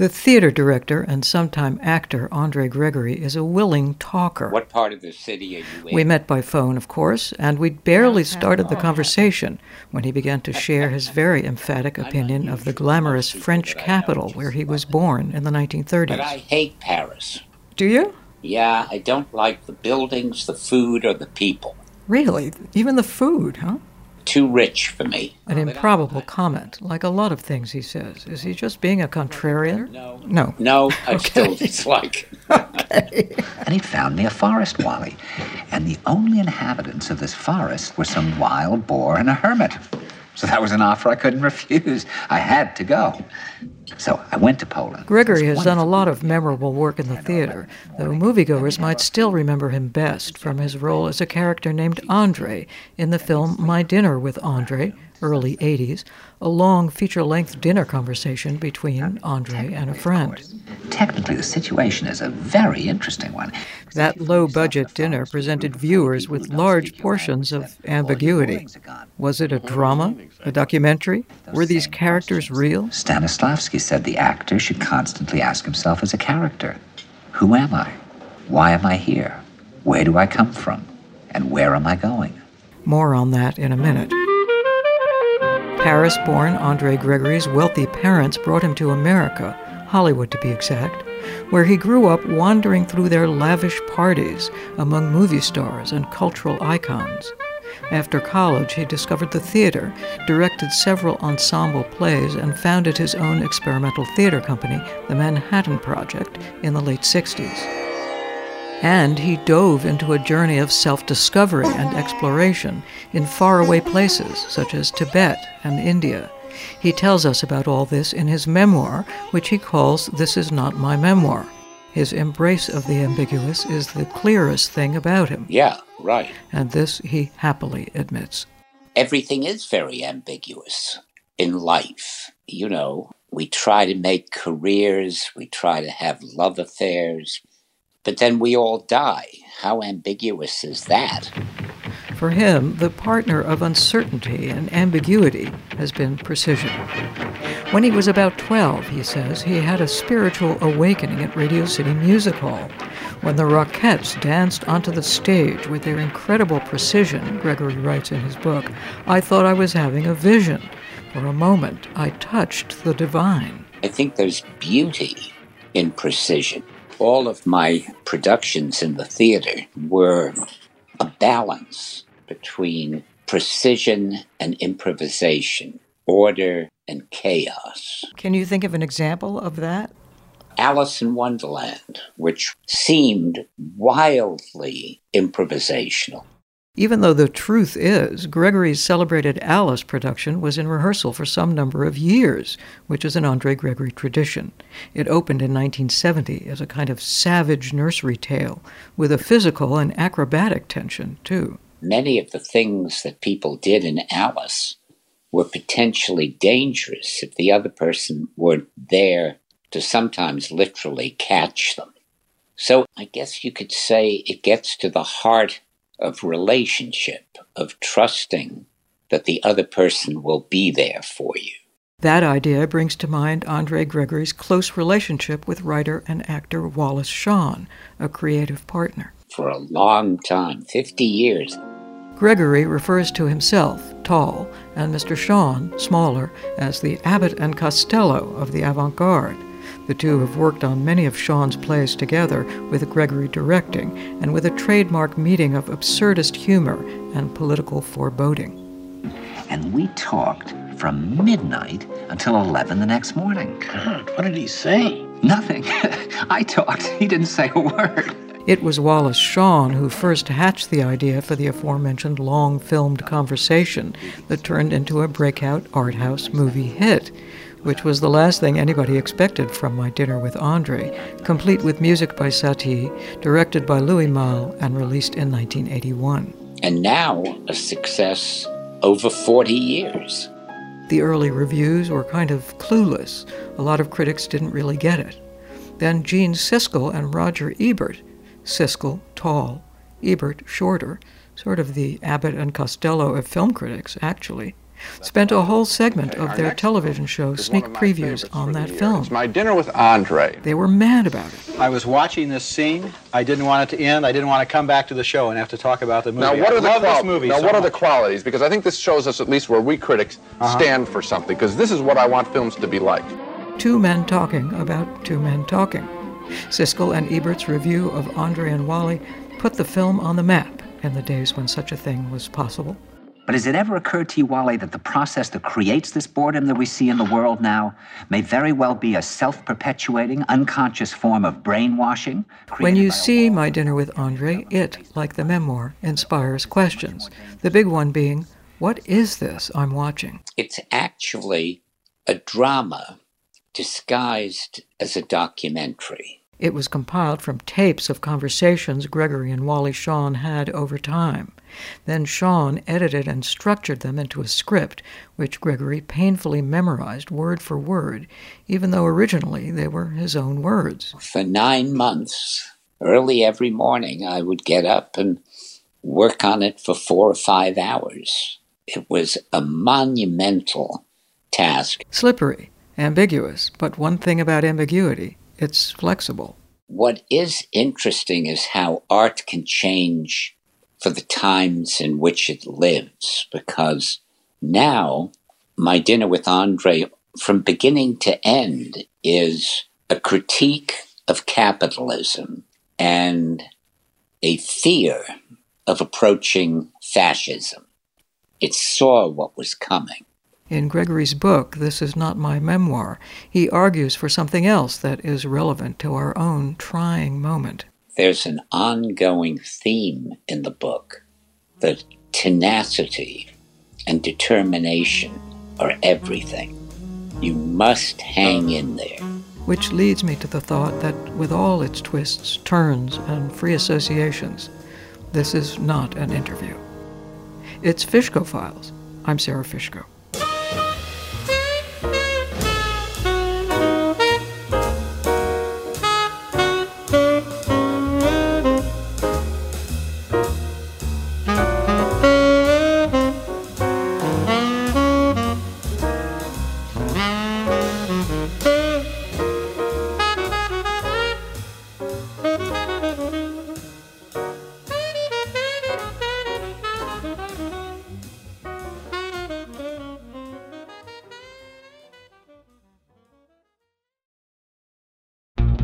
The theater director and sometime actor Andre Gregory is a willing talker. What part of the city are you in? We met by phone, of course, and we'd barely started the oh, conversation when he began to share his very emphatic opinion of the glamorous French capital where he was born in the 1930s. But I hate Paris. Do you? Yeah, I don't like the buildings, the food, or the people. Really? Even the food, huh? Too rich for me. An improbable comment, like a lot of things he says. Is he just being a contrarian? No. No. No, I still dislike. And he'd found me a forest wally. And the only inhabitants of this forest were some wild boar and a hermit. So that was an offer I couldn't refuse. I had to go. So I went to Poland. Gregory has done a lot of memorable work in the theater, though moviegoers might still remember him best from his role as a character named Andre in the film My Dinner with Andre, early 80s, a long feature length dinner conversation between Andre and a friend. Technically, the situation is a very interesting one. That low budget dinner presented viewers with large portions of ambiguity. Was it a drama? A documentary? Were these characters real? Stanislavski said the actor should constantly ask himself as a character Who am I? Why am I here? Where do I come from? And where am I going? More on that in a minute. Paris born Andre Gregory's wealthy parents brought him to America, Hollywood to be exact, where he grew up wandering through their lavish parties among movie stars and cultural icons. After college, he discovered the theater, directed several ensemble plays, and founded his own experimental theater company, the Manhattan Project, in the late 60s. And he dove into a journey of self discovery and exploration in faraway places such as Tibet and India. He tells us about all this in his memoir, which he calls This Is Not My Memoir. His embrace of the ambiguous is the clearest thing about him, yeah, right. and this he happily admits. Everything is very ambiguous in life. You know, we try to make careers, we try to have love affairs, but then we all die. How ambiguous is that? For him, the partner of uncertainty and ambiguity has been precision. When he was about 12, he says, he had a spiritual awakening at Radio City Music Hall. When the Rockettes danced onto the stage with their incredible precision, Gregory writes in his book, I thought I was having a vision. For a moment, I touched the divine. I think there's beauty in precision. All of my productions in the theater were a balance between precision and improvisation, order and chaos. Can you think of an example of that? Alice in Wonderland, which seemed wildly improvisational. Even though the truth is, Gregory's celebrated Alice production was in rehearsal for some number of years, which is an Andre Gregory tradition. It opened in 1970 as a kind of savage nursery tale, with a physical and acrobatic tension, too. Many of the things that people did in Alice were potentially dangerous if the other person weren't there to sometimes literally catch them. So I guess you could say it gets to the heart of relationship, of trusting that the other person will be there for you. That idea brings to mind Andre Gregory's close relationship with writer and actor Wallace Shawn, a creative partner. For a long time, 50 years, Gregory refers to himself, tall, and Mr. Shawn, smaller, as the Abbott and Costello of the avant garde. The two have worked on many of Shawn's plays together, with Gregory directing, and with a trademark meeting of absurdist humor and political foreboding. And we talked from midnight until 11 the next morning. God, what did he say? Nothing. I talked. He didn't say a word. It was Wallace Shawn who first hatched the idea for the aforementioned long filmed conversation that turned into a breakout art house movie hit, which was the last thing anybody expected from My Dinner with Andre, complete with music by Satie, directed by Louis Malle, and released in 1981. and now a success over 40 years. The early reviews were kind of clueless. A lot of critics didn't really get it. Then Gene Siskel and Roger Ebert, Siskel, tall, Ebert, shorter, sort of the Abbott and Costello of film critics, actually, spent a whole segment of their television show sneak previews on that film. It's my dinner with Andre. They were mad about it. I was watching this scene. I didn't want it to end. I didn't want to come back to the show and have to talk about the movie. Now, what I are the love qual- this movie Now, so what are the qualities? Because I think this shows us at least where we critics Uh-huh. stand for something. Because this is what I want films to be like. Two men talking about two men talking. Siskel and Ebert's review of Andre and Wally put the film on the map in the days when such a thing was possible. But has it ever occurred to you, Wally, that the process that creates this boredom that we see in the world now may very well be a self perpetuating, unconscious form of brainwashing? When you see My Dinner with Andre, it, like the memoir, inspires questions. The big one being, what is this I'm watching? It's actually a drama disguised as a documentary. It was compiled from tapes of conversations Gregory and Wally Shawn had over time. Then Shawn edited and structured them into a script, which Gregory painfully memorized word for word, even though originally they were his own words. For nine months, early every morning, I would get up and work on it for four or five hours. It was a monumental task. Slippery, ambiguous, but one thing about ambiguity it's flexible. What is interesting is how art can change for the times in which it lives, because now my dinner with Andre, from beginning to end, is a critique of capitalism and a fear of approaching fascism. It saw what was coming. In Gregory's book, This Is Not My Memoir, he argues for something else that is relevant to our own trying moment. There's an ongoing theme in the book that tenacity and determination are everything. You must hang in there. Which leads me to the thought that with all its twists, turns, and free associations, this is not an interview. It's Fishko Files. I'm Sara Fishko.